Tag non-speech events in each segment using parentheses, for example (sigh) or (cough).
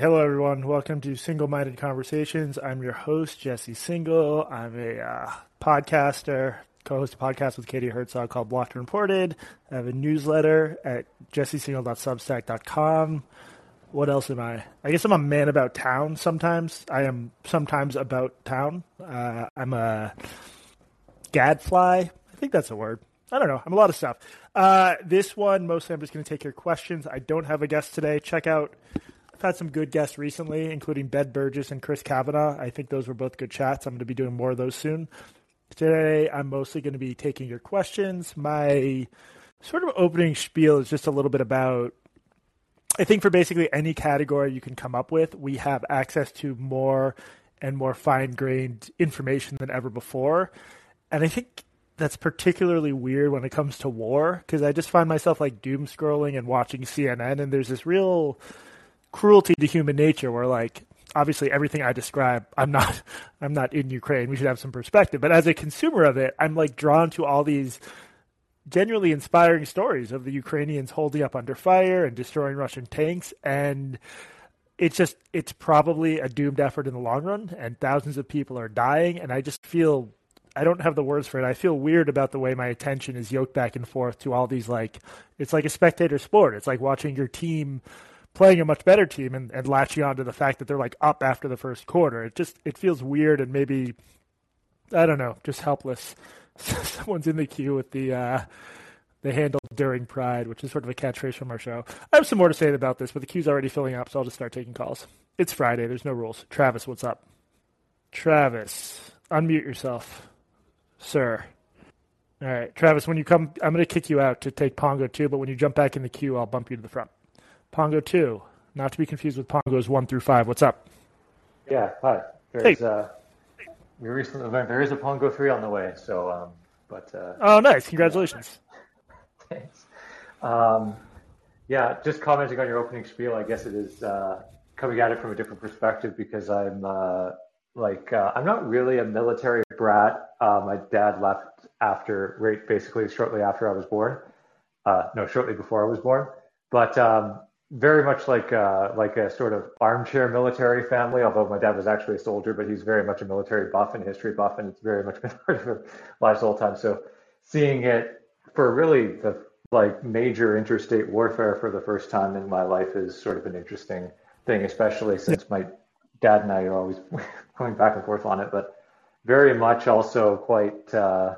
right, hello everyone. Welcome to Singal Minded Conversations. I'm your host, Jesse Singal. I'm a uh, podcaster, co-host a podcast with Katie Herzog called Blocked and Reported. I have a newsletter at jessesingal.substack.com. What else am I? I guess I'm a man about town sometimes. I am sometimes about town. Uh, I'm a gadfly. I think that's a word. I don't know. I'm a lot of stuff. Uh, this one, mostly I'm just going to take your questions. I don't have a guest today. Check out I've had some good guests recently, including Ben Burgis and Chris Kavanagh. I think those were both good chats. I'm going to be doing more of those soon. Today, I'm mostly going to be taking your questions. My sort of opening spiel is just a little bit about I think for basically any category you can come up with, we have access to more and more fine grained information than ever before. And I think that's particularly weird when it comes to war because I just find myself like doom scrolling and watching CNN, and there's this real cruelty to human nature where like obviously everything I describe, I'm not (laughs) I'm not in Ukraine. We should have some perspective. But as a consumer of it, I'm like drawn to all these genuinely inspiring stories of the Ukrainians holding up under fire and destroying Russian tanks and it's just it's probably a doomed effort in the long run and thousands of people are dying and I just feel I don't have the words for it. I feel weird about the way my attention is yoked back and forth to all these like it's like a spectator sport. It's like watching your team playing a much better team and, and latching on to the fact that they're like up after the first quarter. It just it feels weird and maybe I don't know, just helpless. (laughs) Someone's in the queue with the uh, the handle during Pride, which is sort of a catchphrase from our show. I have some more to say about this, but the queue's already filling up, so I'll just start taking calls. It's Friday. There's no rules. Travis, what's up? Travis, unmute yourself, sir. All right, Travis. When you come, I'm going to kick you out to take Pongo too. But when you jump back in the queue, I'll bump you to the front. Pongo 2, not to be confused with Pongos 1 through 5. What's up? Yeah, hi. There's, hey. Uh, we recently learned there is a Pongo 3 on the way, so, um, but. Uh, oh, nice. Congratulations. (laughs) Thanks. Um, yeah, just commenting on your opening spiel, I guess it is uh, coming at it from a different perspective because I'm uh, like, uh, I'm not really a military brat. Uh, my dad left after, right, basically shortly after I was born. Uh, no, shortly before I was born. But um, very much like uh, like a sort of armchair military family. Although my dad was actually a soldier, but he's very much a military buff and history buff, and it's very much been (laughs) part of our lives the whole time. So seeing it for really the like major interstate warfare for the first time in my life is sort of an interesting thing, especially since my dad and I are always (laughs) going back and forth on it, but very much also quite uh,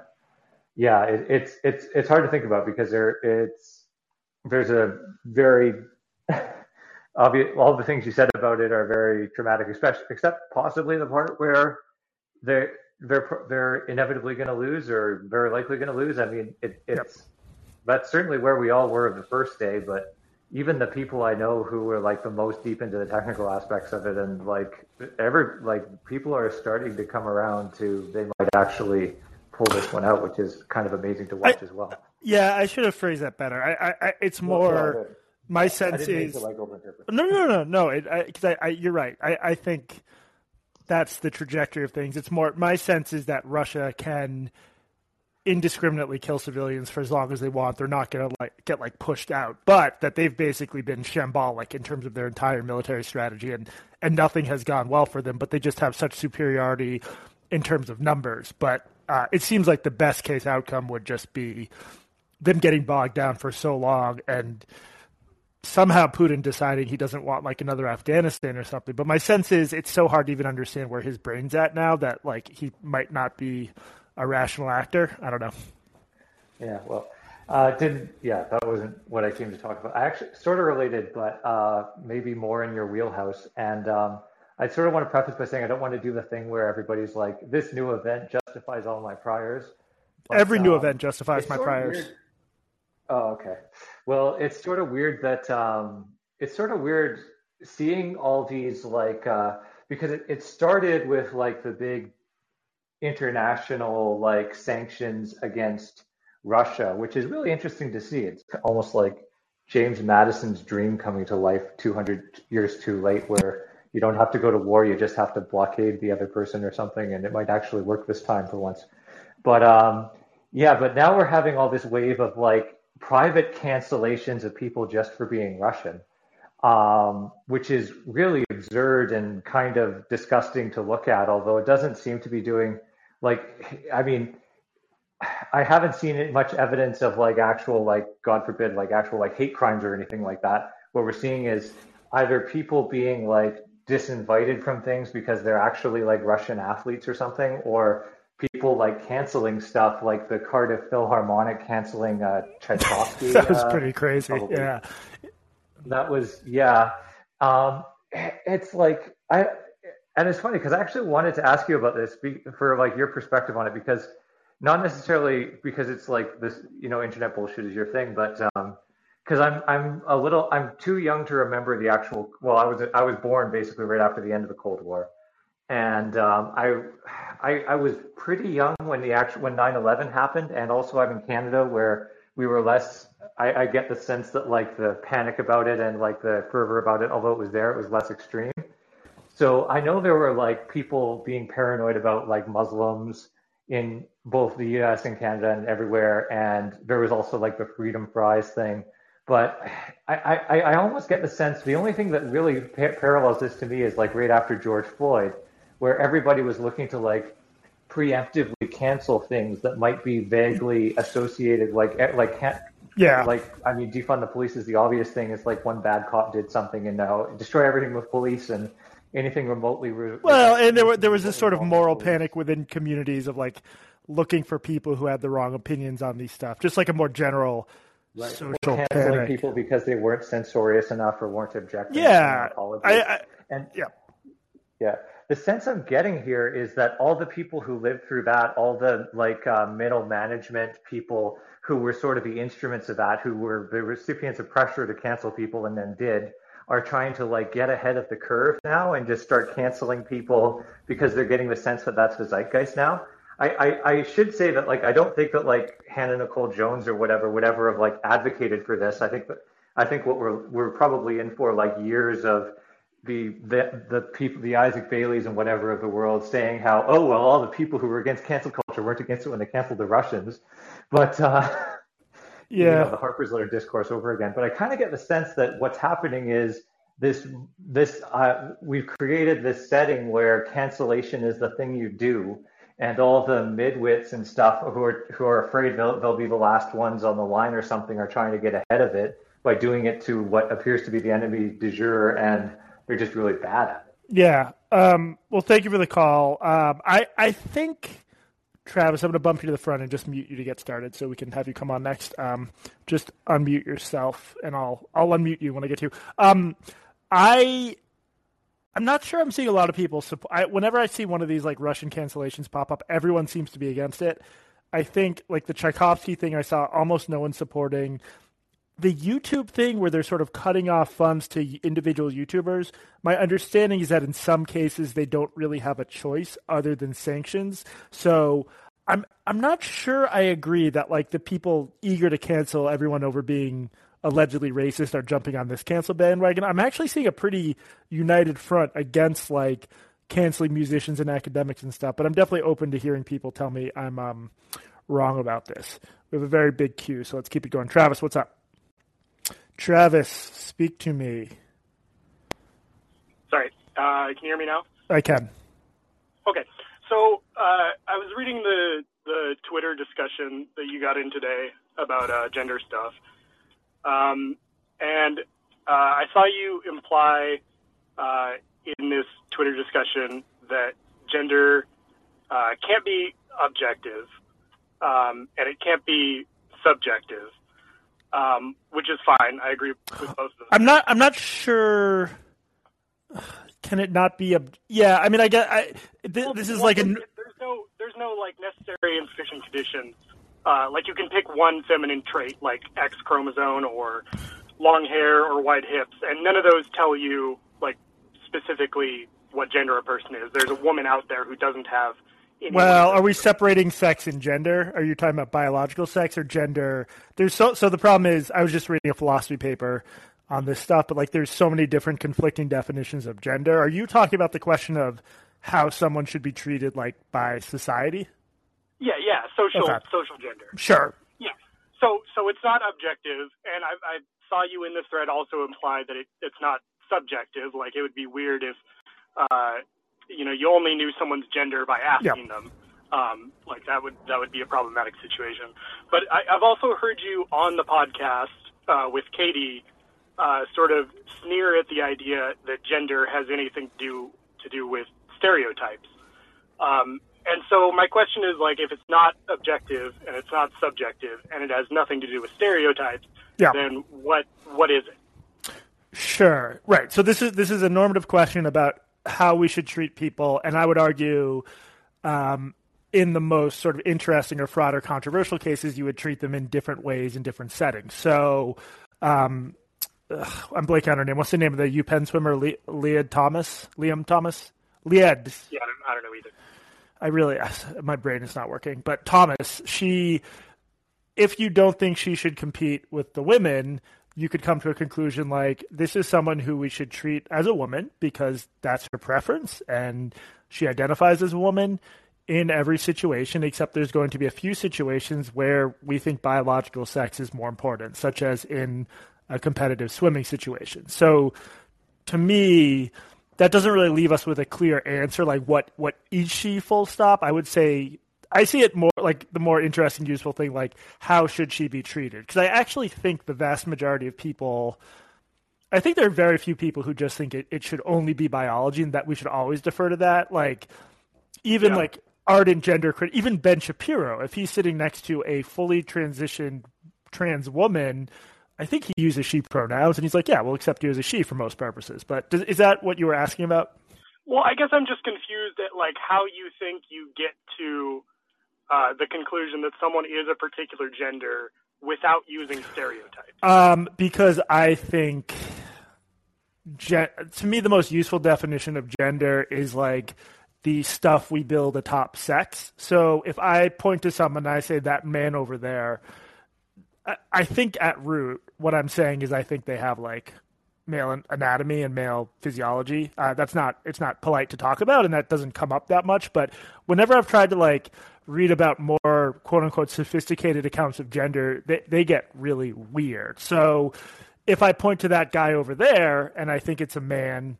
yeah, it, it's it's it's hard to think about because there it's there's a very (laughs) obvious, all the things you said about it are very traumatic, especially except possibly the part where they're they're they're inevitably going to lose or very likely going to lose. I mean, it, it's yep. that's certainly where we all were the first day, but even the people I know who were like the most deep into the technical aspects of it, and like every like people are starting to come around to they might actually pull this one out, which is kind of amazing to watch I, as well. Yeah, I should have phrased that better. I, I it's more my sense is like no, no, no, no. Because I, I, I, you're right. I, I think that's the trajectory of things. It's more my sense is that Russia can indiscriminately kill civilians for as long as they want. They're not going to like get like pushed out, but that they've basically been shambolic in terms of their entire military strategy, and and nothing has gone well for them. But they just have such superiority in terms of numbers. But uh, it seems like the best case outcome would just be them getting bogged down for so long and somehow Putin decided he doesn't want like another Afghanistan or something. But my sense is it's so hard to even understand where his brain's at now that like he might not be a rational actor. I don't know. Yeah, well, uh, didn't yeah, that wasn't what I came to talk about. I actually sort of related, but uh, maybe more in your wheelhouse. And um, I sort of want to preface by saying I don't want to do the thing where everybody's like, this new event justifies all my priors. But, Every new um, event justifies my priors. Oh, okay. Well, it's sort of weird that um, it's sort of weird seeing all these like uh, because it, it started with like the big international like sanctions against Russia, which is really interesting to see. It's almost like James Madison's dream coming to life 200 years too late, where you don't have to go to war, you just have to blockade the other person or something, and it might actually work this time for once. But um, yeah, but now we're having all this wave of like private cancellations of people just for being Russian. um, which is really absurd and kind of disgusting to look at. Although it doesn't seem to be doing like, I mean, I haven't seen much evidence of like actual like God forbid like actual like hate crimes or anything like that. What we're seeing is either people being like disinvited from things because they're actually like Russian athletes or something, or people like canceling stuff like the Cardiff Philharmonic canceling uh, Tchaikovsky. (laughs) that was uh, pretty crazy. probably. Yeah. That was yeah. Um, it's like I and it's funny because I actually wanted to ask you about this for like your perspective on it because not necessarily because it's like this you know internet bullshit is your thing, but um, because I'm I'm a little I'm too young to remember the actual. Well, I was I was born basically right after the end of the Cold War, and um, I, I I was pretty young when the actual when 9/11 happened, and also I'm in Canada where we were less I, I get the sense that like the panic about it and like the fervor about it, although it was there, it was less extreme. So I know there were like people being paranoid about like Muslims in both the U.S. and Canada and everywhere, and there was also like the freedom fries thing. But I, I, I almost get the sense the only thing that really pa- parallels this to me is like right after George Floyd, where everybody was looking to like preemptively cancel things that might be vaguely associated, like eh, like yeah. Like, I mean, defund the police is the obvious thing. It's like one bad cop did something and now destroy everything with police and anything remotely. Re- well, and there, were, there was this sort of moral panic within communities of like looking for people who had the wrong opinions on these stuff, just like a more general right. social canceling panic. people because they weren't censorious enough or weren't objective. Yeah. I, I, and yeah. Yeah the sense I'm getting here is that all the people who lived through that, all the like uh, middle management people who were sort of the instruments of that, who were the recipients of pressure to cancel people and then did, are trying to like get ahead of the curve now and just start canceling people because they're getting the sense that that's the zeitgeist now. I, I, I should say that like I don't think that like Hannah Nicole Jones or whatever would ever have like advocated for this. I think that I think what we're we're probably in for like years of the the the people the Isaac Baileys and whatever of the world saying how oh well all the people who were against cancel culture weren't against it when they canceled the Russians, but uh, yeah, (laughs) you know, the Harper's Letter discourse over again. But I kind of get the sense that what's happening is this this uh, we've created this setting where cancellation is the thing you do, and all the midwits and stuff who are who are afraid they'll, they'll be the last ones on the line or something are trying to get ahead of it by doing it to what appears to be the enemy du jour and they're just really bad at it. Yeah. Um, well, thank you for the call. Um, I I think Travis, I'm going to bump you to the front and just mute you to get started, so we can have you come on next. Um, just unmute yourself, and I'll I'll unmute you when I get to you. Um, I I'm not sure I'm seeing a lot of people support. I, whenever I see one of these like Russian cancellations pop up, everyone seems to be against it. I think like the Tchaikovsky thing, I saw almost no one supporting the YouTube thing where they're sort of cutting off funds to individual YouTubers, my understanding is that in some cases they don't really have a choice other than sanctions. So I'm I'm not sure I agree that like the people eager to cancel everyone over being allegedly racist are jumping on this cancel bandwagon. I'm actually seeing a pretty united front against like canceling musicians and academics and stuff, but I'm definitely open to hearing people tell me I'm um, wrong about this. We have a very big queue, so let's keep it going. Travis, what's up? Travis, speak to me. Sorry, uh, can you hear me now? I can. Okay, so uh, I was reading the the Twitter discussion that you got in today about uh, gender stuff, um, and uh, I saw you imply uh, in this Twitter discussion that gender uh, can't be objective um, and it can't be subjective um, which is fine. I agree with both of them. I'm not. I'm not sure. Can it not be a? Yeah, I mean, I get. I, th- well, this is well, like a. There's no. There's no like necessary and sufficient conditions. Uh, like you can pick one feminine trait, like X chromosome or long hair or wide hips, and none of those tell you like specifically what gender a person is. There's a woman out there who doesn't have well, are we separating sex and gender? Are you talking about biological sex or gender? There's so so the problem is I was just reading a philosophy paper on this stuff, but like there's so many different conflicting definitions of gender. Are you talking about the question of how someone should be treated like by society? Yeah, yeah, social okay. social gender. Sure. Yeah. So so it's not objective and I I saw you in the thread also imply that it, it's not subjective. Like it would be weird if, uh, you know, you only knew someone's gender by asking Yeah. them. Um, like that would that would be a problematic situation. But I, I've also heard you on the podcast uh, with Katie uh, sort of sneer at the idea that gender has anything to do to do with stereotypes. Um, and so my question is like, if it's not objective and it's not subjective and it has nothing to do with stereotypes, Yeah. then what what is it? Sure. Right. So this is this is a normative question about how we should treat people, and I would argue, um, in the most sort of interesting or fraught or controversial cases, you would treat them in different ways in different settings. So, um, ugh, I'm blanking on her name. What's the name of the UPenn swimmer? Le- Lead Thomas, Liam Thomas, Lead. Yeah, I don't, I don't know either. I really, my brain is not working. But Thomas, she, if you don't think she should compete with the women, you could come to a conclusion like this is someone who we should treat as a woman because that's her preference and she identifies as a woman in every situation, except there's going to be a few situations where we think biological sex is more important, such as in a competitive swimming situation. So to me, that doesn't really leave us with a clear answer like what what is she full stop i would say i see it more like the more interesting useful thing like how should she be treated because i actually think the vast majority of people i think there are very few people who just think it, it should only be biology and that we should always defer to that like even Yeah. like ardent gender crit even ben shapiro if he's sitting next to a fully transitioned trans woman I think he uses she pronouns, and he's like, "Yeah, we'll accept you as a she for most purposes." But does, is that what you were asking about? Well, I guess I'm just confused at like how you think you get to uh, the conclusion that someone is a particular gender without using stereotypes. Um, because I think, gen- to me, the most useful definition of gender is like the stuff we build atop sex. So if I point to someone and I say that man over there, I, I think at root what I'm saying is I think they have like male anatomy and male physiology. Uh, that's not it's not polite to talk about, and that doesn't come up that much. But whenever I've tried to like read about more quote unquote sophisticated accounts of gender, they they get really weird. So if I point to that guy over there and I think it's a man.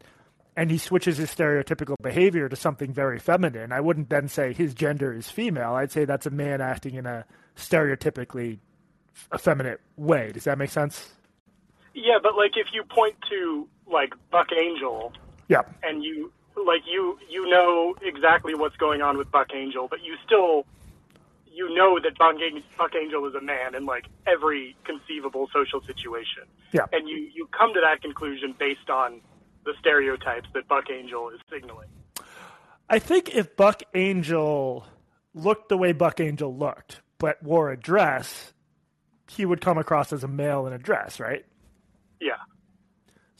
And he switches his stereotypical behavior to something very feminine. I wouldn't then say his gender is female. I'd say that's a man acting in a stereotypically effeminate way. Does that make sense? Yeah, but like if you point to like Buck Angel Yeah. and you like you you know exactly what's going on with Buck Angel, but you still you know that Buck, Ang- Buck Angel is a man in like every conceivable social situation. Yeah. And you you come to that conclusion based on the stereotypes that Buck Angel is signaling. I think if Buck Angel looked the way Buck Angel looked, but wore a dress, he would come across as a male in a dress, right? Yeah.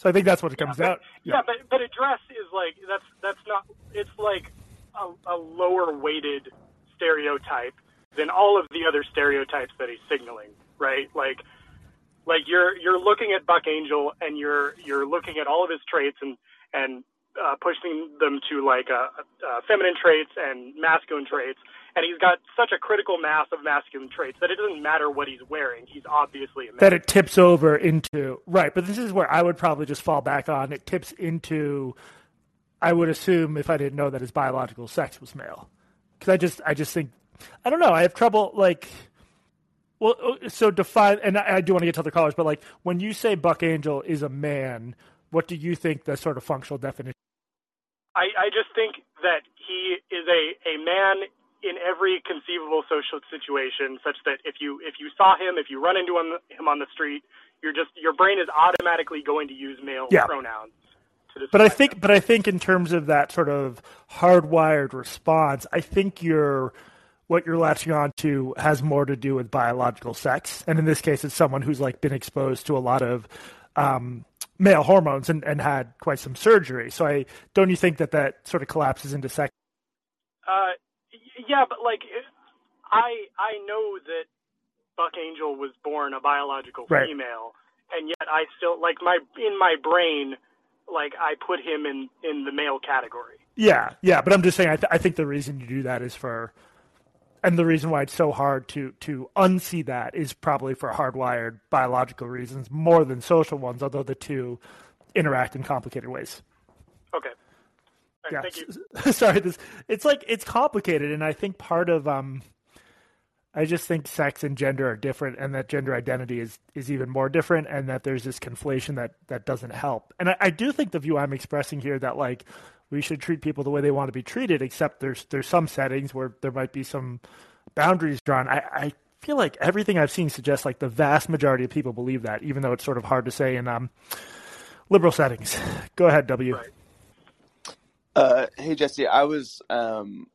So I think that's what it comes out. Yeah, but but a dress is like that's that's not it's like a, a lower weighted stereotype than all of the other stereotypes that he's signaling, right? Like like you're you're looking at Buck Angel and you're you're looking at all of his traits and and uh, pushing them to like uh, uh, feminine traits and masculine traits, and he's got such a critical mass of masculine traits that it doesn't matter what he's wearing. He's obviously a man. that it tips over into right but this is where i would probably just fall back on it tips into i would assume if i didn't know that his biological sex was male because i just i just think i don't know i have trouble like well uh, so define and i, I do want to get to other callers but like when you say buck angel is a man what do you think the sort of functional definition I, I just think that he is a, a man in every conceivable social situation, such that if you if you saw him, if you run into him, him on the street, you're just your brain is automatically going to use male Yeah. pronouns. To But I think, but I think in terms of that sort of hardwired response, I think you're what you're latching on to has more to do with biological sex, and in this case, it's someone who's like been exposed to a lot of um, male hormones and, and had quite some surgery. So I don't you think that that sort of collapses into sex? Uh, yeah, but like I I know that Buck Angel was born a biological Right. female, and yet I still like my in my brain, like I put him in in the male category. Yeah, yeah, but I'm just saying. I, th- I think the reason you do that is for and the reason why it's so hard to to unsee that is probably for hardwired biological reasons more than social ones, although the two interact in complicated ways. Right, yeah. Thank you. (laughs) Sorry, this it's like it's complicated, and I think part of um, I just think sex and gender are different, and that gender identity is is even more different, and that there's this conflation that that doesn't help. And I, I do think the view I'm expressing here that like we should treat people the way they want to be treated, except there's there's some settings where there might be some boundaries drawn. I, I feel like everything I've seen suggests like the vast majority of people believe that, even though it's sort of hard to say in um, liberal settings. Go ahead, W. Right. Uh, hey Jesse, I was um,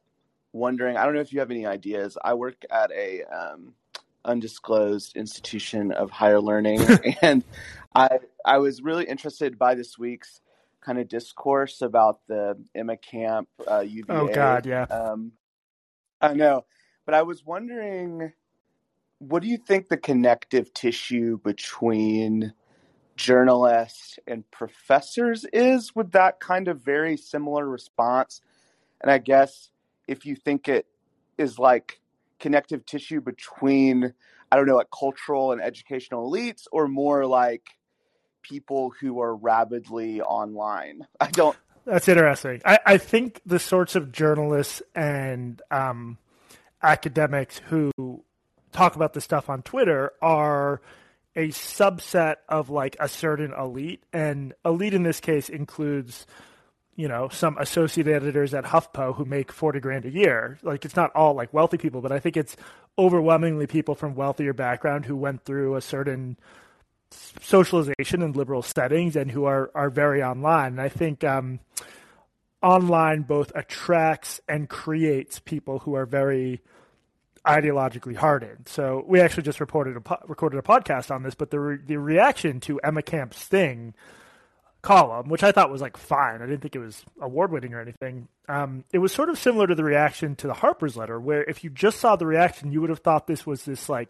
wondering. I don't know if you have any ideas. I work at a um, undisclosed institution of higher learning, (laughs) and I I was really interested by this week's kind of discourse about the Emma Camp uh, UVA. Oh God, yeah. Um, I know, but I was wondering, what do you think the connective tissue between journalists and professors is with that kind of very similar response? And I guess if you think it is like connective tissue between, I don't know, like cultural and educational elites, or more like people who are rabidly online. (laughs) I don't. That's interesting. I, I think the sorts of journalists and um, academics who talk about this stuff on Twitter are a subset of like a certain elite, and elite in this case includes you know some associate editors at HuffPo who make forty grand a year. Like it's not all like wealthy people, but I think it's overwhelmingly people from wealthier background who went through a certain socialization in liberal settings and who are are very online. And I think um, online both attracts and creates people who are very ideologically hardened. So we actually just reported a po- recorded a podcast on this, but the re- the reaction to Emma Camp's thing column, which I thought was like fine. I didn't think it was award winning or anything. Um, it was sort of similar to the reaction to the Harper's letter, where if you just saw the reaction, you would have thought this was this like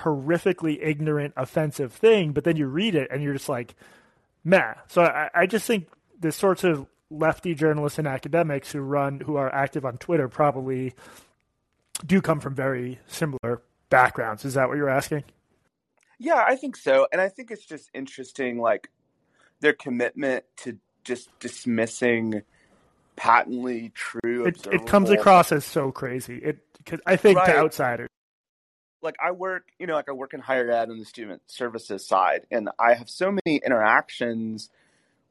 horrifically ignorant, offensive thing, but then you read it and you're just like, meh. So I, I just think the sorts of lefty journalists and academics who run, who are active on Twitter, probably do come from very similar backgrounds. Is that what you're asking? Yeah, I think so. And I think it's just interesting, like their commitment to just dismissing patently true. It, it comes across as so crazy. It, because I think right. to outsiders, like I work, you know, like I work in higher ed on the student services side, and I have so many interactions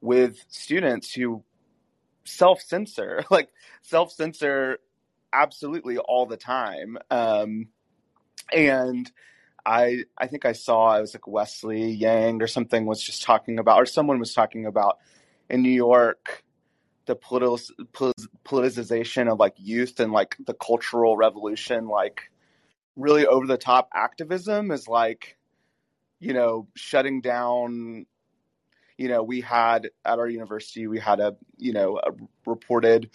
with students who self censor, (laughs) like self censor absolutely all the time. Um, and I I think I saw I was like Wesley Yang or something was just talking about, or someone was talking about in New York the political politicization of like youth and like the cultural revolution, like really over the top activism is like, you know, shutting down. You know, we had at our university, we had a, you know, a reported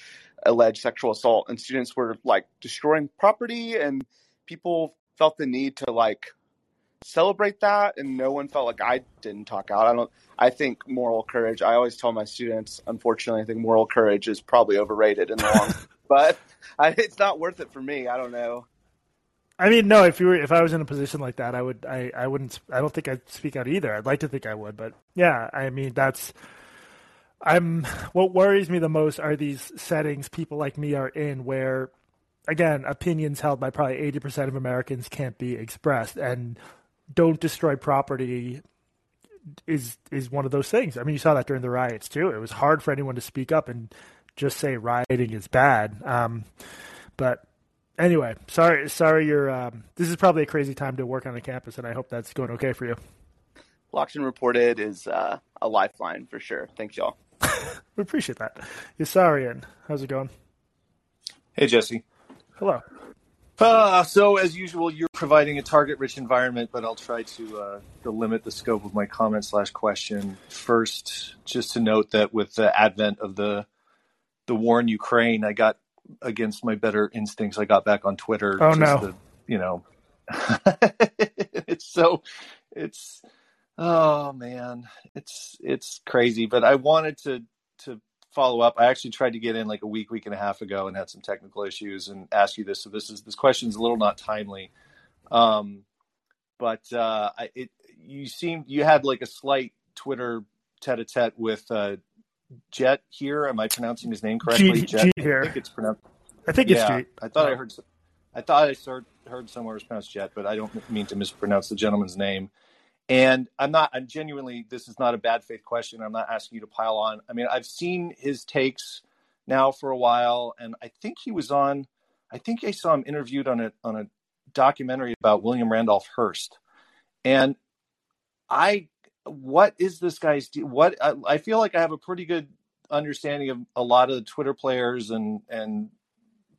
alleged sexual assault, and students were like destroying property, and people felt the need to like celebrate that, and no one felt like I didn't talk out. I don't. I think moral courage. I always tell my students, unfortunately, I think moral courage is probably overrated in the long, (laughs) but I, it's not worth it for me. I don't know. I mean, no. If you were, if I was in a position like that, I would. I, I wouldn't. I don't think I'd speak out either. I'd like to think I would, but yeah. I mean, that's. I'm. What worries me the most are these settings people like me are in, where, again, opinions held by probably eighty percent of Americans can't be expressed, and don't destroy property is is one of those things. I mean, you saw that during the riots too. It was hard for anyone to speak up and just say rioting is bad. Um, but anyway, sorry, sorry. You're. Um, this is probably a crazy time to work on the campus, and I hope that's going okay for you. Blocked and reported is uh, a lifeline for sure. Thanks, y'all. (laughs) we appreciate that. Yasarian, how's it going? Hey, Jesse. Hello. Uh, so, as usual, you're providing a target-rich environment, but I'll try to, uh, to limit the scope of my comment slash question. First, just to note that with the advent of the the war in Ukraine, I got against my better instincts, I got back on Twitter. Oh no! To, you know, it's (laughs) so it's oh man, it's it's crazy. But I wanted to to follow up. I actually tried to get in like a week, week and a half ago, and had some technical issues, and ask you this. So this is this question is a little not timely, um, but uh, I, it you seemed you had like a slight Twitter tete-a-tete with uh, Jet here. Am I pronouncing his name correctly? G, Jet. Jeet Heer. I think it's pronounced. I think yeah, it's G. I thought I heard. I thought I heard, heard somewhere it was pronounced Jet, but I don't mean to mispronounce the gentleman's name. And I'm not. I'm genuinely. This is not a bad faith question. I'm not asking you to pile on. I mean, I've seen his takes now for a while, and I think he was on. I think I saw him interviewed on a on a documentary about William Randolph Hearst, and I. What is this guy's? What I, I feel like I have a pretty good understanding of a lot of the Twitter players and and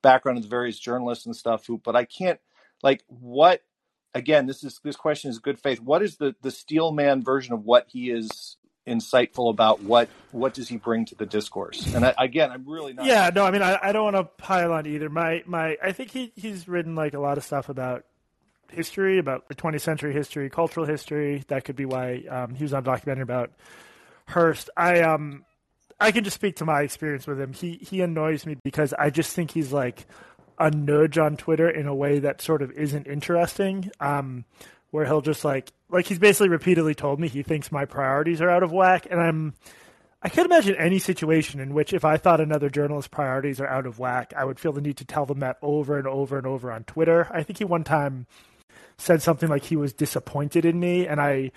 background of the various journalists and stuff who but i can't like what again this is this question is good faith. What is the the steelman version of what he is insightful about? What what does he bring to the discourse? And I, again i'm really not yeah no i mean i, I don't want to pile on either. My my i think he he's written like a lot of stuff about history about the 20th century history cultural history that could be why um, he was on a documentary about hearst i um I can just speak to my experience with him. He he annoys me because I just think he's like a nudge on Twitter in a way that sort of isn't interesting. Um, where he'll just like like he's basically repeatedly told me he thinks my priorities are out of whack, and I'm I can't imagine any situation in which if I thought another journalist's priorities are out of whack, I would feel the need to tell them that over and over and over on Twitter. I think he one time said something like he was disappointed in me, and I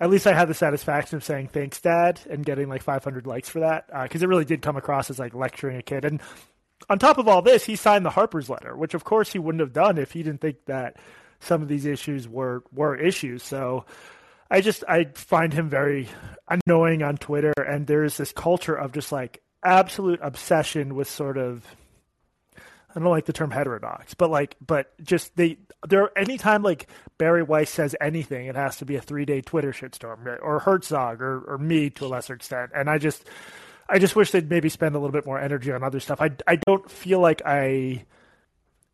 at least I had the satisfaction of saying thanks, Dad, and getting like 500 likes for that because uh, it really did come across as like lecturing a kid. And on top of all this, he signed the Harper's letter, which of course he wouldn't have done if he didn't think that some of these issues were were issues. So I just I find him very annoying on Twitter, and there's this culture of just like absolute obsession with sort of I don't like the term heterodox, but like, but just they there. Anytime like Bari Weiss says anything, it has to be a three day Twitter shitstorm, or Herzog, or or me to a lesser extent. And I just, I just wish they'd maybe spend a little bit more energy on other stuff. I I don't feel like I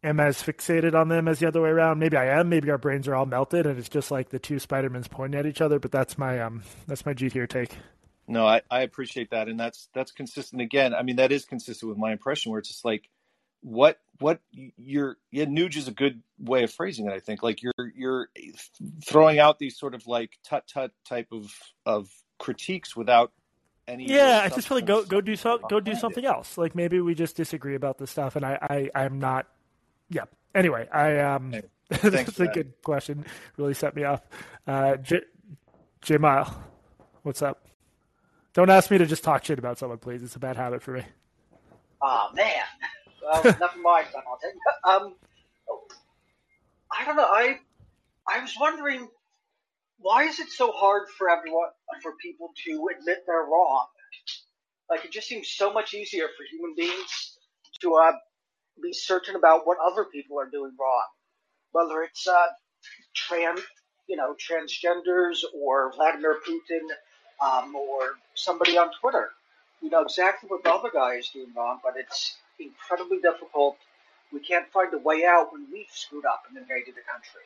am as fixated on them as the other way around. Maybe I am. Maybe our brains are all melted, and it's just like the two Spidermans pointing at each other. But that's my um that's my G tier take. No, I, I appreciate that, and that's that's consistent. Again, I mean that is consistent with my impression, where it's just like what what you're yeah nuge is a good way of phrasing it i think. Like you're you're throwing out these sort of like tut tut type of of critiques without any yeah i just feel like go go do so go do something else. Like maybe we just disagree about this stuff and i i i'm not yeah. Anyway i um (laughs) that's a good question. Really set me off uh j, j mile what's up? Don't ask me to just talk shit about someone please. It's a bad habit for me. Oh man well, (laughs) never mind, Um, I don't know. I I was wondering why is it so hard for everyone for people to admit they're wrong? Like it just seems so much easier for human beings to uh, be certain about what other people are doing wrong, whether it's uh, trans, you know, transgenders or Vladimir Putin um, or somebody on Twitter. You know exactly what the other guy is doing wrong, but it's incredibly difficult. We can't find a way out when we've screwed up and invaded the country.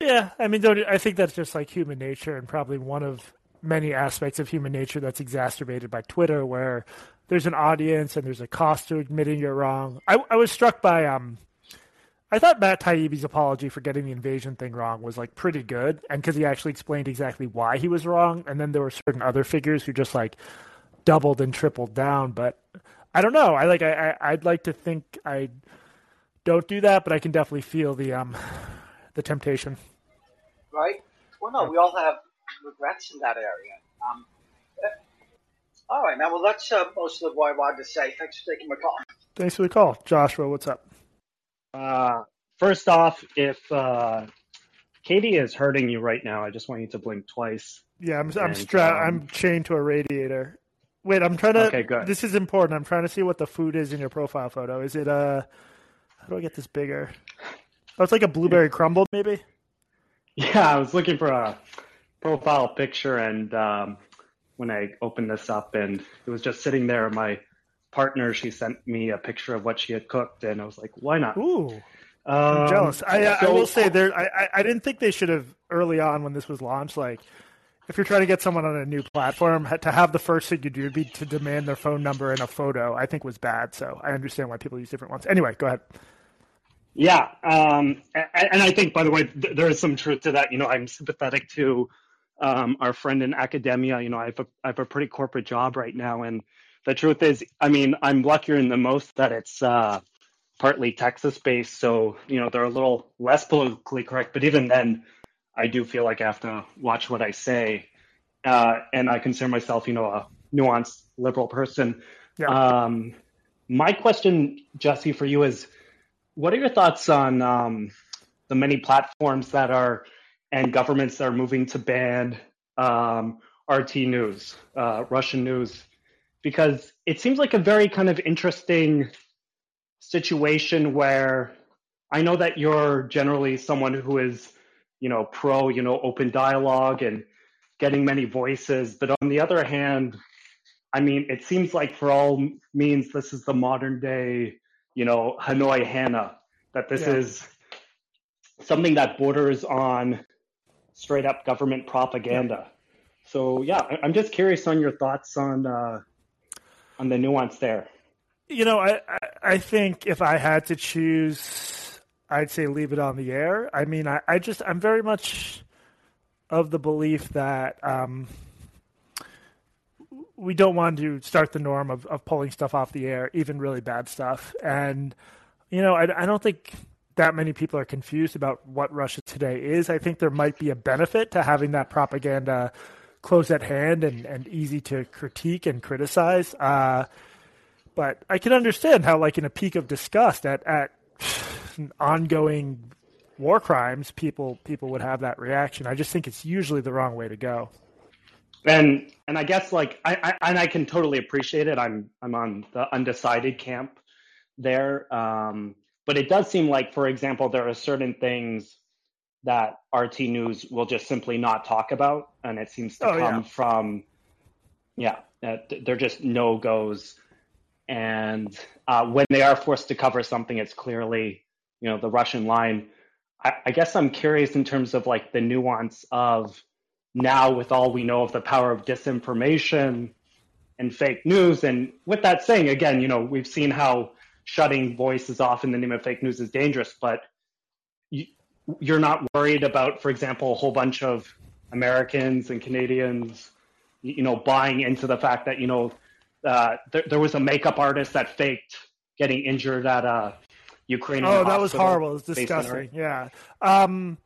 Yeah, I mean, I think that's just like human nature, and probably one of many aspects of human nature that's exacerbated by Twitter, where there's an audience and there's a cost to admitting you're wrong. I, I was struck by um, I thought Matt Taibbi's apology for getting the invasion thing wrong was like pretty good, and because he actually explained exactly why he was wrong, and then there were certain other figures who just like doubled and tripled down. But I don't know. I like I, I would like to think I don't do that, but I can definitely feel the um the temptation. Right. Well, no, we all have regrets in that area. Um, eh, all right, man. Well, that's uh, most of what I wanted to say. Thanks for taking my call. Thanks for the call, Joshua. What's up? Uh, first off, if uh, Katie is hurting you right now, I just want you to blink twice. Yeah, I'm I'm stra- um, I'm chained to a radiator. Wait, I'm trying to. Okay, good. This is important. I'm trying to see what the food is in your profile photo. Is it uh? How do I get this bigger? Oh, it's like a blueberry crumble, maybe. Yeah, I was looking for a profile picture, and um, when I opened this up, and it was just sitting there. My partner, she sent me a picture of what she had cooked, and I was like, "Why not?" Ooh, I'm um, jealous. I, so, I will say there. I I didn't think they should have early on when this was launched, like if you're trying to get someone on a new platform, to have the first thing you do be to demand their phone number and a photo, I think was bad. So I understand why people use different ones. Anyway, go ahead. Yeah, um, and, I think, by the way, th- there is some truth to that. You know, I'm sympathetic to um, our friend in academia. You know, I have, a, I have a pretty corporate job right now, and the truth is, I mean, I'm luckier in the most that it's uh, partly Texas based, so you know they're a little less politically correct. But even then, I do feel like I have to watch what I say, uh, and I consider myself, you know, a nuanced liberal person. Yeah. Um, my question, Jesse, for you is, what are your thoughts on um, the many platforms that are and governments that are moving to ban um, RT news, uh, Russian news, because it seems like a very kind of interesting situation where I know that you're generally someone who is you know, pro, you know, open dialogue and getting many voices. But on the other hand, I mean, it seems like for all means, this is the modern day, you know, Hanoi Hannah, that this yeah. is something that borders on straight up government propaganda. So yeah, I'm just curious on your thoughts on uh, on the nuance there. You know, I I think if I had to choose I'd say leave it on the air. I mean, I, I just I'm very much of the belief that um, we don't want to start the norm of, of pulling stuff off the air, even really bad stuff. And you know, I, I don't think that many people are confused about what Russia Today is. I think there might be a benefit to having that propaganda close at hand and, and easy to critique and criticize. Uh, but I can understand how, like in a peak of disgust at at ongoing war crimes, people people would have that reaction. I just think it's usually the wrong way to go. And and I guess like I, I and I can totally appreciate it. I'm I'm on the undecided camp there. Um, but it does seem like, for example, there are certain things that RT News will just simply not talk about, and it seems to oh, come yeah. from yeah, uh, they're just no goes. And uh, when they are forced to cover something, it's clearly you know the Russian line. I, I guess I'm curious in terms of like the nuance of now with all we know of the power of disinformation and fake news. And with that saying, again, you know, we've seen how shutting voices off in the name of fake news is dangerous, but you, you're not worried about, for example, a whole bunch of Americans and Canadians, you know, buying into the fact that, you know, uh, there, there was a makeup artist that faked getting injured at a Ukrainian. Oh, that was horrible. It was disgusting. Yeah. Um,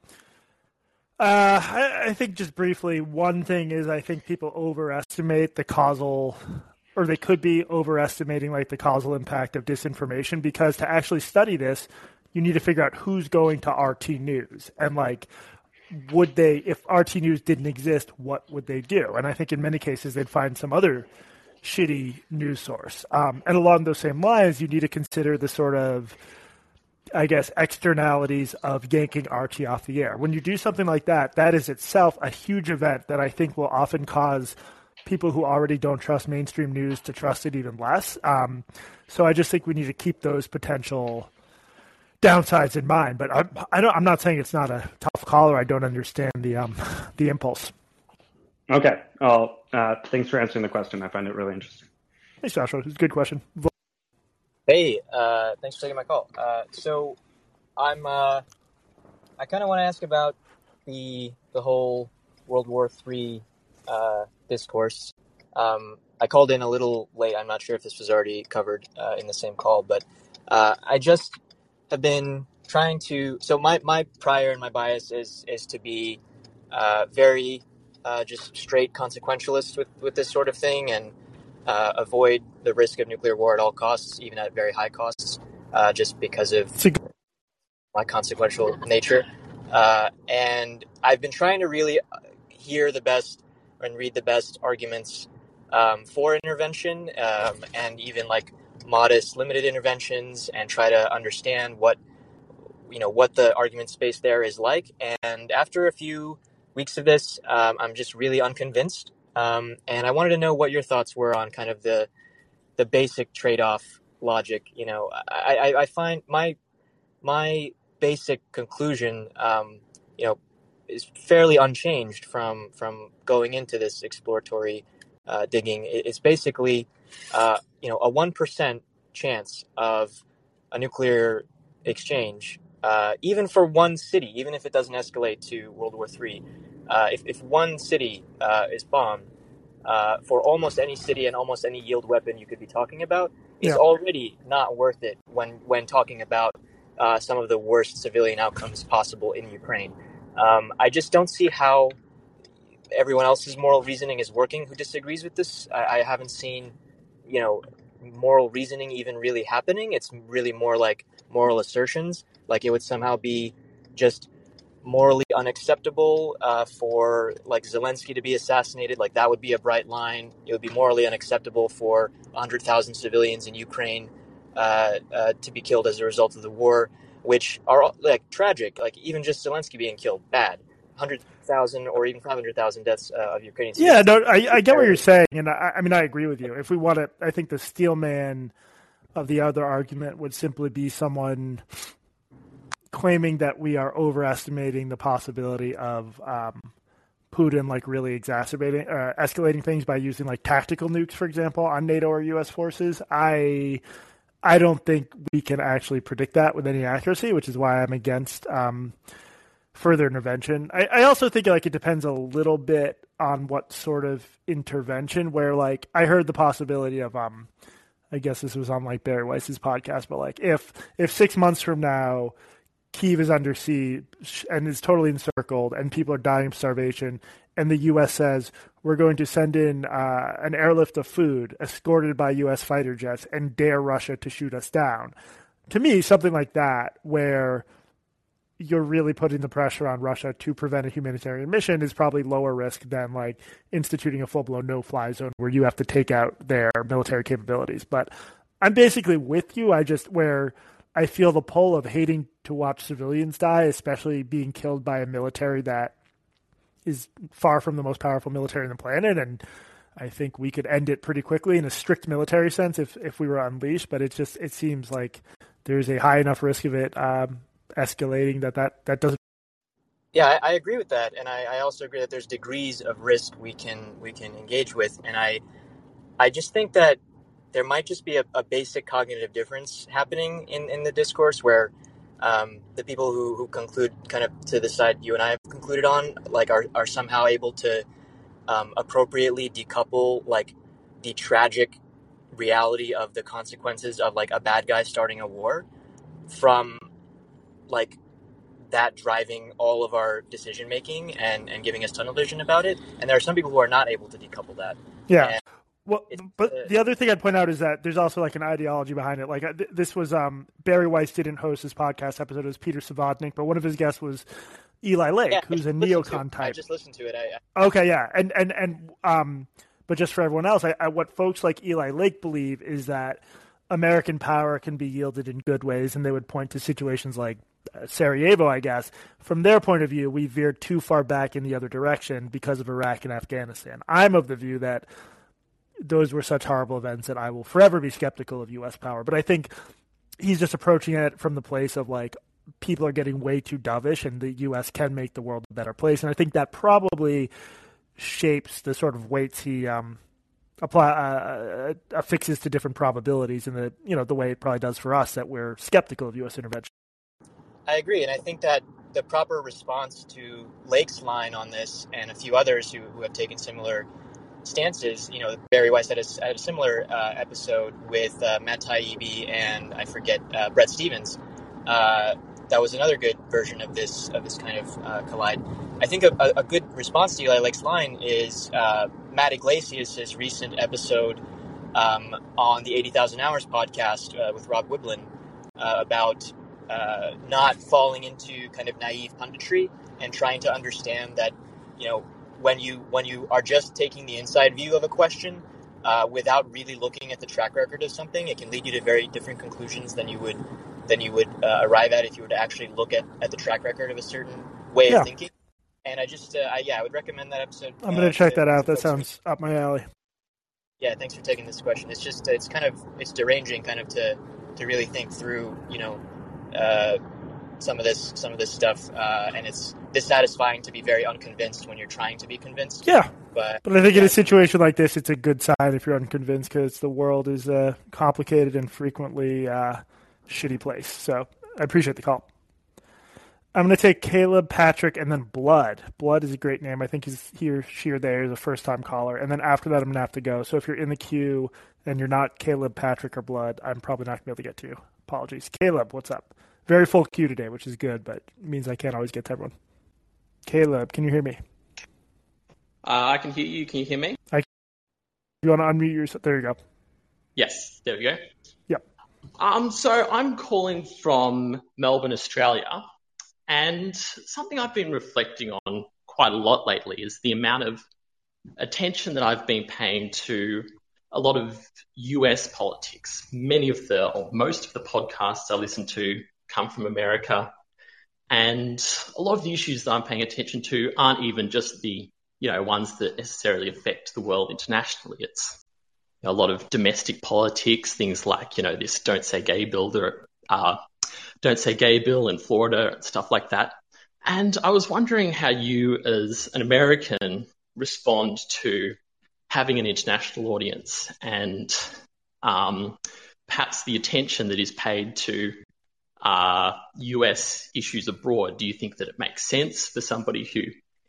uh, I, I, think just briefly, one thing is I think people overestimate the causal, or they could be overestimating like the causal impact of disinformation because to actually study this, you need to figure out who's going to RT News and like would they if RT News didn't exist, what would they do? And I think in many cases they'd find some other shitty news source. Um, and along those same lines, you need to consider the sort of I guess, externalities of yanking RT off the air. When you do something like that, that is itself a huge event that I think will often cause people who already don't trust mainstream news to trust it even less. Um, so I just think we need to keep those potential downsides in mind. But I, I don't, I'm not saying it's not a tough call or I don't understand the um, (laughs) the impulse. Okay. Well, uh, thanks for answering the question. I find it really interesting. Hey, Joshua. It's a good question. Hey, uh, thanks for taking my call. Uh, so, I'm uh, I kind of want to ask about the the whole World War III uh, discourse. Um, I called in a little late. I'm not sure if this was already covered uh, in the same call, but uh, I just have been trying to. So my my prior and my bias is is to be uh, very uh, just straight consequentialist with with this sort of thing and uh, avoid the risk of nuclear war at all costs, even at very high costs, uh, just because of my consequential nature. Uh, and I've been trying to really uh, hear the best and read the best arguments um, for intervention um, and even like modest, limited interventions and try to understand what you know what the argument space there is like. And after a few weeks of this, um, I'm just really unconvinced um, and I wanted to know what your thoughts were on kind of the the basic trade off logic. You know, I, I, I, find my my basic conclusion, um, you know, is fairly unchanged from from going into this exploratory uh, digging. It's basically uh, you know a one percent chance of a nuclear exchange, uh, even for one city, even if it doesn't escalate to World War III. Uh, if, if one city uh, is bombed, uh, for almost any city and almost any yield weapon you could be talking about, is Yeah. already not worth it when when talking about uh, some of the worst civilian outcomes possible in Ukraine. Um, I just don't see how everyone else's moral reasoning is working who disagrees with this. I, I haven't seen, you know, moral reasoning even really happening. It's really more like moral assertions, like it would somehow be just morally unacceptable uh, for like Zelensky to be assassinated. Like that would be a bright line. It would be morally unacceptable for 100,000 civilians in Ukraine uh, uh, to be killed as a result of the war, which are like tragic. Like even just Zelensky being killed, bad. 100,000 or even 500,000 deaths uh, of Ukrainians. Yeah, no, I, I get what you're saying, and I, I mean, I agree with you. If we want to, I think the steelman of the other argument would simply be someone claiming that we are overestimating the possibility of um, Putin like really exacerbating, uh, escalating things by using like tactical nukes, for example, on NATO or U.S. forces. I I don't think we can actually predict that with any accuracy, which is why I'm against um, further intervention. I, I also think like it depends a little bit on what sort of intervention. Where like I heard the possibility of um, I guess this was on like Bari Weiss's podcast, but like if if six months from now Kiev is under siege and is totally encircled, and people are dying of starvation. And the U.S. says we're going to send in uh, an airlift of food escorted by U.S. fighter jets and dare Russia to shoot us down. To me, something like that, where you're really putting the pressure on Russia to prevent a humanitarian mission, is probably lower risk than like instituting a full blown no fly zone where you have to take out their military capabilities. But I'm basically with you. I just where I feel the pull of hating to watch civilians die, especially being killed by a military that is far from the most powerful military on the planet. And I think we could end it pretty quickly in a strict military sense if, if we were unleashed. But it just it seems like there's a high enough risk of it um, escalating that, that that doesn't. Yeah, I, I agree with that, and I, I also agree that there's degrees of risk we can we can engage with, and I I just think that there might just be a, a basic cognitive difference happening in, in the discourse where um, the people who, who conclude kind of to the side you and I have concluded on, like are, are somehow able to um, appropriately decouple like the tragic reality of the consequences of like a bad guy starting a war from like that driving all of our decision making and, and giving us tunnel vision about it. And there are some people who are not able to decouple that. Yeah. And Well, It's, but uh, the other thing I'd point out is that there's also like an ideology behind it. Like uh, th- this was um, Bari Weiss didn't host his podcast episode. It was Peter Savodnik, but one of his guests was Eli Lake, yeah, who's a neocon it. I just listened to it. I, I- Okay, yeah, and and and um, but just for everyone else, I, I, what folks like Eli Lake believe is that American power can be yielded in good ways, and they would point to situations like uh, Sarajevo, I guess. From their point of view, we veered too far back in the other direction because of Iraq and Afghanistan. I'm of the view that those were such horrible events that I will forever be skeptical of U.S. power. But I think he's just approaching it from the place of like people are getting way too dovish, and the U.S. can make the world a better place. And I think that probably shapes the sort of weights he um, apply uh, affixes to different probabilities, and the you know the way it probably does for us that we're skeptical of U.S. intervention. I agree, and I think that the proper response to Lake's line on this, and a few others who, who have taken similar stances, you know, Bari Weiss had a, had a similar uh, episode with uh, Matt Taibbi and I forget uh, Bret Stephens. Uh, that was another good version of this of this kind of uh, collide. I think a, a, good response to Eli Lake's line is uh, Matt Yglesias' recent episode um, on the 80,000 Hours podcast with Rob Wiblin about not falling into kind of naive punditry and trying to understand that you know when you when you are just taking the inside view of a question uh, without really looking at the track record of something, it can lead you to very different conclusions than you would than you would uh, arrive at if you were to actually look at, at the track record of a certain way Yeah. of thinking. And I just uh, I, yeah I would recommend that episode. I'm uh, going to check that out. That sounds up my alley. yeah, thanks for taking this question. It's just it's kind of it's deranging, kind of to to really think through, you know, uh, some of this some of this stuff, uh, and it's dissatisfying to be very unconvinced when you're trying to be convinced. Yeah, But but I think in a situation like this, it's a good sign if you're unconvinced because the world is a complicated and frequently uh, shitty place. So I appreciate the call. I'm going to take Caleb, Patrick, and then Blood. Blood is a great name. I think he's he or she or they is a first time caller. And then after that, I'm going to have to go. So if you're in the queue and you're not Caleb, Patrick, or Blood, I'm probably not going to be able to get to you. Apologies. Caleb, what's up? Very full queue today, which is good, but means I can't always get to everyone. Caleb, can you hear me? Uh, I can hear you. Can you hear me? I. You want to unmute yourself? There you go. Yes, there we go. Yep. Um, so I'm calling from Melbourne, Australia, and something I've been reflecting on quite a lot lately is the amount of attention that I've been paying to a lot of US politics. Many of the, or most of the podcasts I listen to come from America, and a lot of the issues that I'm paying attention to aren't even just the you know ones that necessarily affect the world internationally. It's a lot of domestic politics, things like, you know, this don't say gay bill, there, uh, don't say gay bill in Florida and stuff like that. And I was wondering how you, as an American, respond to having an international audience and um, perhaps the attention that is paid to US issues abroad. Do you think that it makes sense for somebody who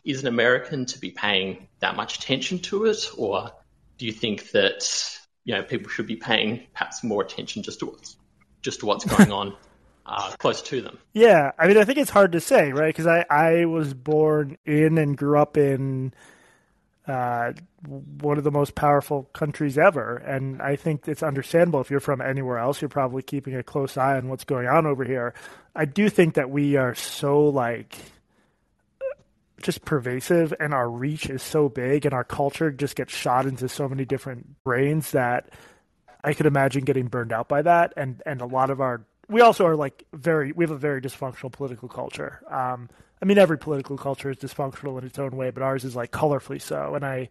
is an American to be paying that much attention to it, or do you think that you know people should be paying perhaps more attention just to what's just to what's (laughs) going on uh, close to them? Yeah, I mean, I think it's hard to say, right? Because I, I was born in and grew up in uh, one of the most powerful countries ever, and I think it's understandable if you're from anywhere else, you're probably keeping a close eye on what's going on over here. I do think that we are so like just pervasive and our reach is so big and our culture just gets shot into so many different brains that I could imagine getting burned out by that and and a lot of our we also are like very we have a very dysfunctional political culture. Um, I mean every political culture is dysfunctional in its own way, but ours is like colorfully so and I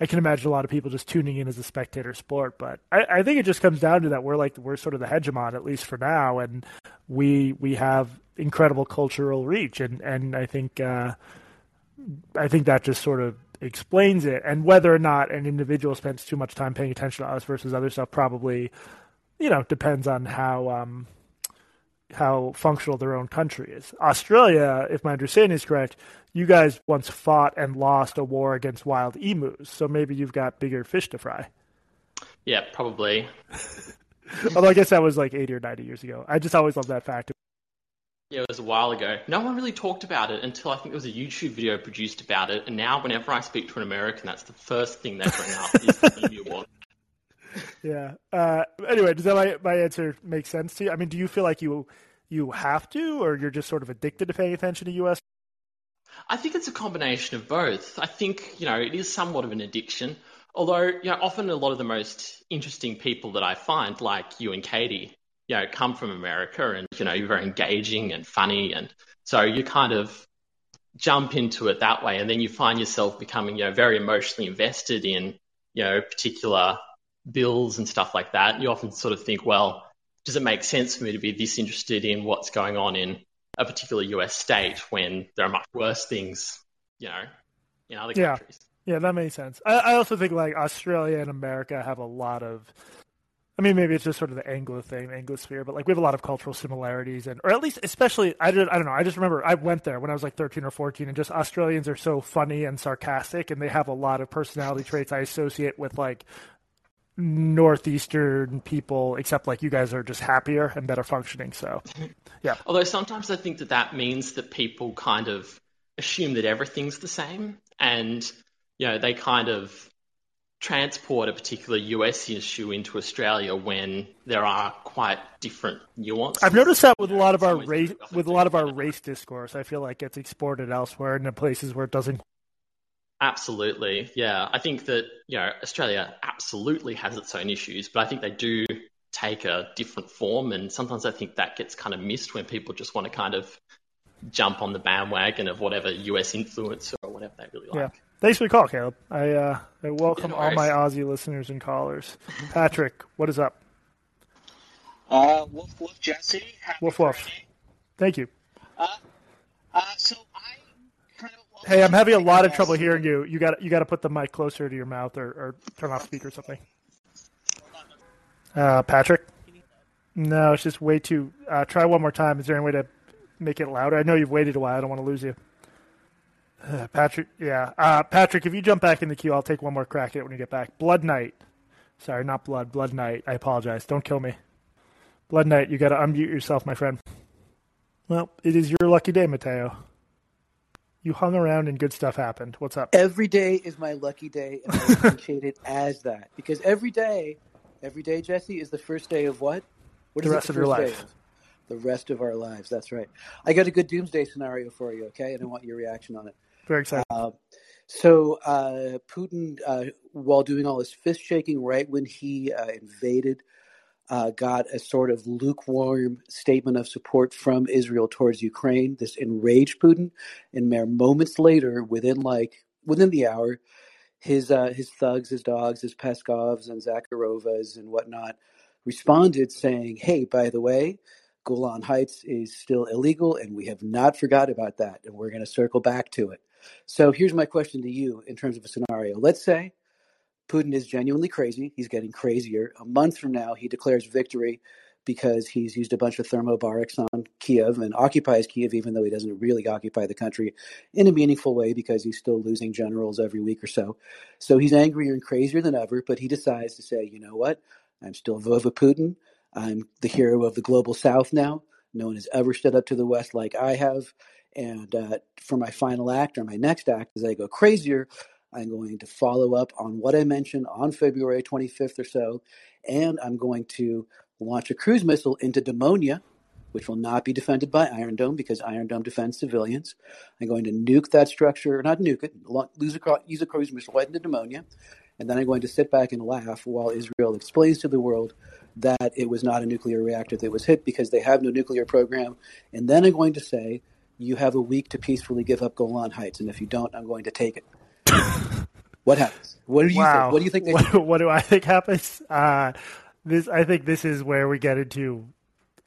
I can imagine a lot of people just tuning in as a spectator sport, but I, I think it just comes down to that we're like we're sort of the hegemon at least for now, and we we have incredible cultural reach, and and I think uh, I think that just sort of explains it. And whether or not an individual spends too much time paying attention to us versus other stuff probably, you know, depends on how um, how functional their own country is. Australia, if my understanding is correct, you guys once fought and lost a war against wild emus, so maybe you've got bigger fish to fry. Yeah, probably. (laughs) Although I guess that was like 80 or 90 years ago. I just always love that fact. Yeah, it was a while ago. No one really talked about it until I think there was a YouTube video produced about it. And now, whenever I speak to an American, that's the first thing they bring up is the (laughs) Emu War. Yeah. Uh, anyway, does that my, my answer make sense to you? I mean, do you feel like you you have to, or you're just sort of addicted to paying attention to U.S. I think it's a combination of both. I think, you know, it is somewhat of an addiction. Although, you know, often a lot of the most interesting people that I find, like you and Katie, you know, come from America and, you know, you're very engaging and funny. And so you kind of jump into it that way. And then you find yourself becoming, you know, very emotionally invested in, you know, particular bills and stuff like that. You often sort of think, well, does it make sense for me to be this interested in what's going on in a particular US state when there are much worse things, you know, in other Yeah. countries? Yeah, that makes sense. I, I also think like Australia and America have a lot of. I mean, maybe it's just sort of the Anglo thing, Anglosphere, but like we have a lot of cultural similarities, and or at least, especially, I don't, I don't know. I just remember I went there when I was like thirteen or fourteen, and just Australians are so funny and sarcastic, and they have a lot of personality traits I associate with like northeastern people, except like you guys are just happier and better functioning. So, yeah, (laughs) Although sometimes I think that that means that people kind of assume that everything's the same and, you know, they kind of transport a particular US issue into Australia when there are quite different nuances. I've noticed that with a lot of our race, with a lot of our race discourse. I feel like it's exported elsewhere into places where it doesn't. Absolutely. Yeah. I think that, you know, Australia absolutely has its own issues, but I think they do take a different form. And sometimes I think that gets kind of missed when people just want to kind of jump on the bandwagon of whatever US influence or whatever they really like. Yeah. Thanks for the call, Caleb. I uh, I welcome no all my. Aussie listeners and callers. (laughs) Patrick, what is up? Uh, woof woof, Jesse. Happy Woof woof. Friday. Thank you. Uh, uh, so I Hey, I'm having a lot of trouble hearing you. You got you got to put the mic closer to your mouth or, or turn off speaker or something. Uh, Patrick. No, it's just way too. Uh, try one more time. Is there any way to make it louder? I know you've waited a while. I don't want to lose you. Uh, Patrick, yeah. Uh, Patrick, if you jump back in the queue, I'll take one more crack at it when you get back. Blood Knight. Sorry, not Blood. Blood Knight. I apologize. Don't kill me. Blood Knight, you got to unmute yourself, my friend. Well, it is your lucky day, Mateo. You hung around and good stuff happened. What's up? Every day is my lucky day, and I appreciate it (laughs) as that because every day, every day, Jesse, is the first day of what? What The is rest the of your life. of? The rest of our lives. That's right. I got a good doomsday scenario for you, okay? And I want your reaction on it. Very excited. Uh, so uh, Putin, uh, while doing all his fist shaking, right when he uh, invaded, uh, got a sort of lukewarm statement of support from Israel towards Ukraine. This enraged Putin, and mere moments later, within like within the hour, his uh, his thugs, his dogs, his Peskovs and Zakharovas and whatnot responded saying, "Hey, by the way." Golan Heights is still illegal, and we have not forgot about that, and we're going to circle back to it. So here's my question to you in terms of a scenario. Let's say Putin is genuinely crazy. He's getting crazier. A month from now, he declares victory because he's used a bunch of thermobarics on Kiev and occupies Kiev, even though he doesn't really occupy the country in a meaningful way because he's still losing generals every week or so. So he's angrier and crazier than ever, but he decides to say, you know what? I'm still Vova Putin. I'm the hero of the global south now. No one has ever stood up to the West like I have. And uh, for my final act or my next act, as I go crazier, I'm going to follow up on what I mentioned on February 25th or so. And I'm going to launch a cruise missile into Dimona, which will not be defended by Iron Dome because Iron Dome defends civilians. I'm going to nuke that structure, not nuke it, a, use a cruise missile right into Dimona. And then I'm going to sit back and laugh while Israel explains to the world that it was not a nuclear reactor that was hit because they have no nuclear program. And then I'm going to say, you have a week to peacefully give up Golan Heights. And if you don't, I'm going to take it. What happens? What do you wow. think? What do you think (laughs) they what, what do I think happens? Uh, this I think this is where we get into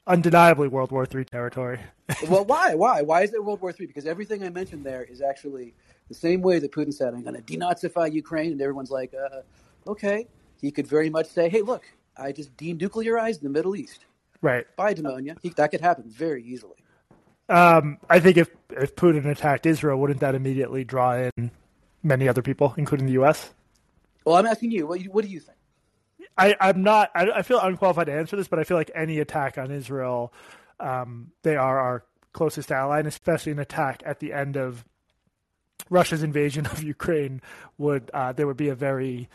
undeniably World War III territory. (laughs) well, why? Why? Why is it World War III? Because everything I mentioned there is actually the same way that Putin said, I'm going to denazify Ukraine. And everyone's like, uh, okay. He could very much say, hey, look, I just denuclearized the Middle East. Right. By Dimona. He, that could happen very easily. Um, I think if, if Putin attacked Israel, wouldn't that immediately draw in many other people, including the U.S.? Well, I'm asking you, what, do you- what do you think? I, I'm not. I, I feel unqualified to answer this, but I feel like any attack on Israel, um, they are our closest ally, and especially an attack at the end of Russia's invasion of (laughs) Ukraine would uh, there would be a very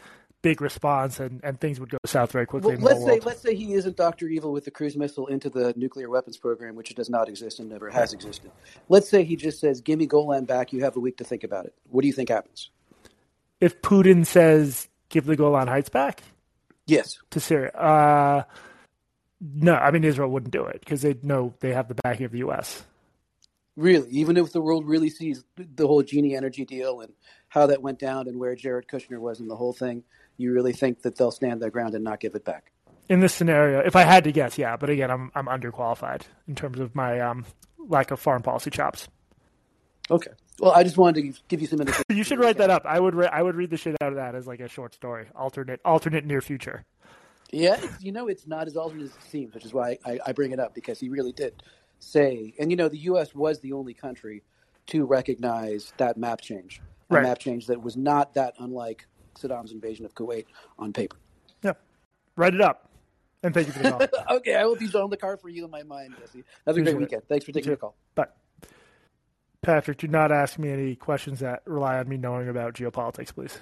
big response, and, and things would go south very quickly Well, let's say world. let's say he isn't Doctor Evil with the cruise missile into the nuclear weapons program, which does not exist and never has existed. Let's say he just says, "Give me Golan back. You have a week to think about it." What do you think happens? If Putin says, "Give the Golan Heights back," Yes. to Syria, uh, no, I mean Israel wouldn't do it because they know they have the backing of the U.S. Really, even if the world really sees the whole Genie Energy deal and how that went down and where Jared Kushner was in the whole thing, you really think that they'll stand their ground and not give it back? in this scenario, if I had to guess, yeah. But again, I'm I'm underqualified in terms of my um, lack of foreign policy chops. Okay. Well, I just wanted to give you some. (laughs) You should write that up. I would re- I would read the shit out of that as like a short story, alternate alternate near future. Yeah, you know, it's not as alternate as it seems, which is why I, I bring it up because he really did say, and you know, the U.S. was the only country to recognize that map change, a Right. map change that was not that unlike Saddam's invasion of Kuwait on paper. Yeah, write it up. And thank you for the call. (laughs) okay, I will be on the car for you in my mind, Jesse. Have a Appreciate great it. weekend. Thanks for taking You the call. Bye. Patrick, do not ask me any questions that rely on me knowing about geopolitics, please.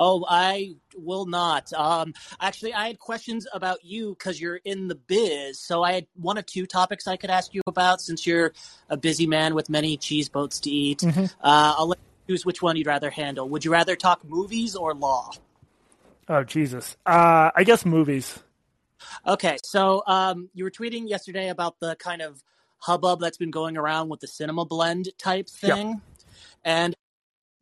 Oh, I will not. Um, actually, I had questions about you because you're in the biz. So I had one or two topics I could ask you about since you're a busy man with many cheese boats to eat. Mhm. Uh, I'll let you choose which one you'd rather handle. Would you rather talk movies or law? Oh Jesus. Uh, I guess movies. Okay, so um, you were tweeting yesterday about the kind of hubbub that's been going around with the CinemaBlend type thing, and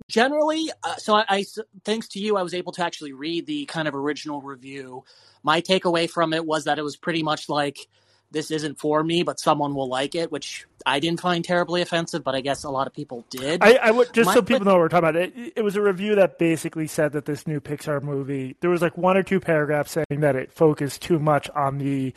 generally, uh, so I thanks to you, I was able to actually read the kind of original review. My takeaway from it was that it was pretty much like this isn't for me, but someone will like it, which I didn't find terribly offensive, but I guess a lot of people did. I, I would just My- so people know what we're talking about. It, it was a review that basically said that this new Pixar movie there was like one or two paragraphs saying that it focused too much on the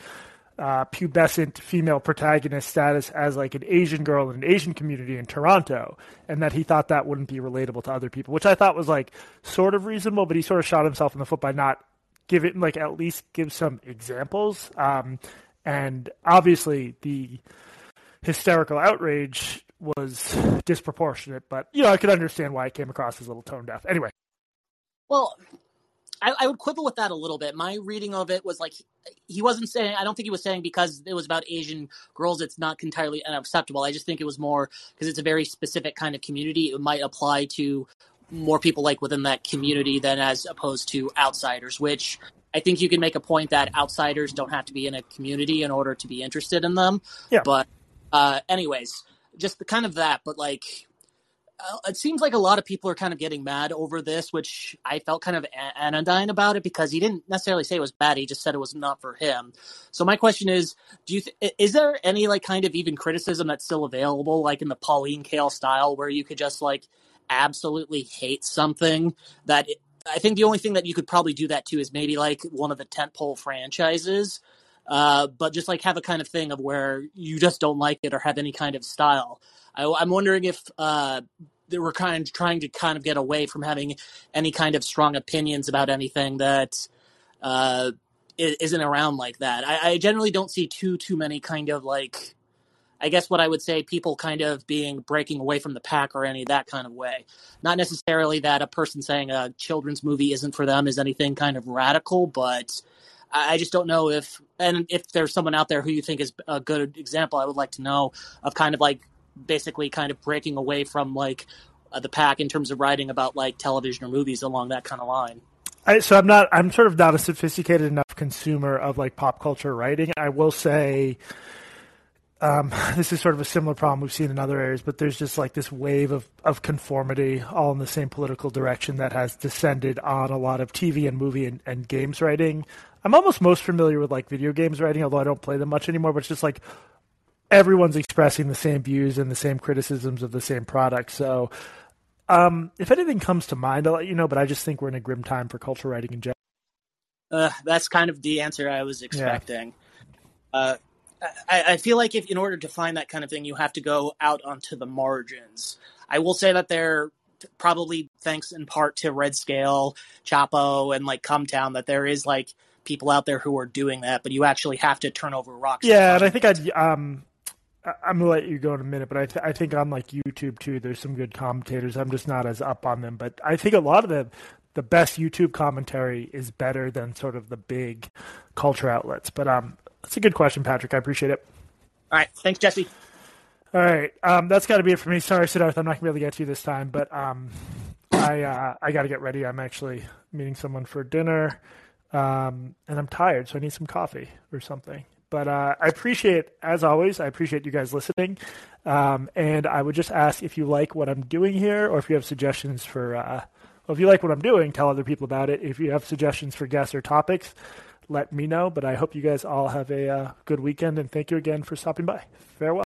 uh, pubescent female protagonist status as like an Asian girl in an Asian community in Toronto, and that he thought that wouldn't be relatable to other people, which I thought was like sort of reasonable, but he sort of shot himself in the foot by not give it like at least give some examples. Um, and obviously the hysterical outrage was disproportionate, but you know I could understand why it came across as a little tone deaf. Anyway, Well, I, I would quibble with that a little bit. My reading of it was like he, he wasn't saying. I don't think he was saying because it was about Asian girls, it's not entirely unacceptable. I just think it was more because it's a very specific kind of community. It might apply to more people like within that community than as opposed to outsiders. Which I think you can make a point that outsiders don't have to be in a community in order to be interested in them. Yeah. But uh, anyways, just the kind of that. But like uh, it seems like a lot of people are kind of getting mad over this, which I felt kind of anodyne about it because he didn't necessarily say it was bad. He just said it was not for him. So my question is, do you th- is there any like kind of even criticism that's still available, like in the Pauline Kael style, where you could just like absolutely hate something that I think the only thing that you could probably do that to is maybe like one of the tentpole franchises. Uh, but just like have a kind of thing of where you just don't like it or have any kind of style. I, I'm wondering if uh, they were kind of trying to kind of get away from having any kind of strong opinions about anything that uh, isn't around like that. I, I generally don't see too too many kind of like, I guess what I would say people kind of being breaking away from the pack or any that kind of way. Not necessarily that a person saying a children's movie isn't for them is anything kind of radical, but I just don't know if and if there's someone out there who you think is a good example, I would like to know of kind of like basically kind of breaking away from like uh, the pack in terms of writing about like television or movies along that kind of line. I, so I'm not. I'm sort of not a sophisticated enough consumer of like pop culture writing. I will say, um, (laughs) this is sort of a similar problem we've seen in other areas, but there's just like this wave of of conformity, all in the same political direction that has descended on a lot of TV and movie and, and games writing. I'm almost most familiar with like video games writing, although I don't play them much anymore. But it's just like everyone's expressing the same views and the same criticisms of the same product. So, um, if anything comes to mind, I'll let you know. But I just think we're in a grim time for culture writing in general. Uh, that's kind of the answer I was expecting. Uh, I, I feel like if in order to find that kind of thing, you have to go out onto the margins. I will say that there probably thanks in part to Red Scare, Chapo, and like Cum Town that there is like people out there who are doing that, but you actually have to turn over rocks. Yeah, and I think I'd um, I'm gonna let you go in a minute, but I th- I think on like YouTube too, there's some good commentators. I'm just not as up on them, but I think a lot of the the best YouTube commentary is better than sort of the big culture outlets. But um, that's a good question, Patrick. I appreciate it. All right, thanks, Jesse. All right, um, that's got to be it for me. Sorry, Siddharth, I'm not gonna be able to get to you this time, but um, I uh, I got to get ready. I'm actually meeting someone for dinner, um, and I'm tired, so I need some coffee or something. But uh, I appreciate, as always, I appreciate you guys listening, um, and I would just ask if you like what I'm doing here, or if you have suggestions for. Uh, well, if you like what I'm doing, tell other people about it. If you have suggestions for guests or topics, let me know. But I hope you guys all have a uh, good weekend, and thank you again for stopping by. Farewell.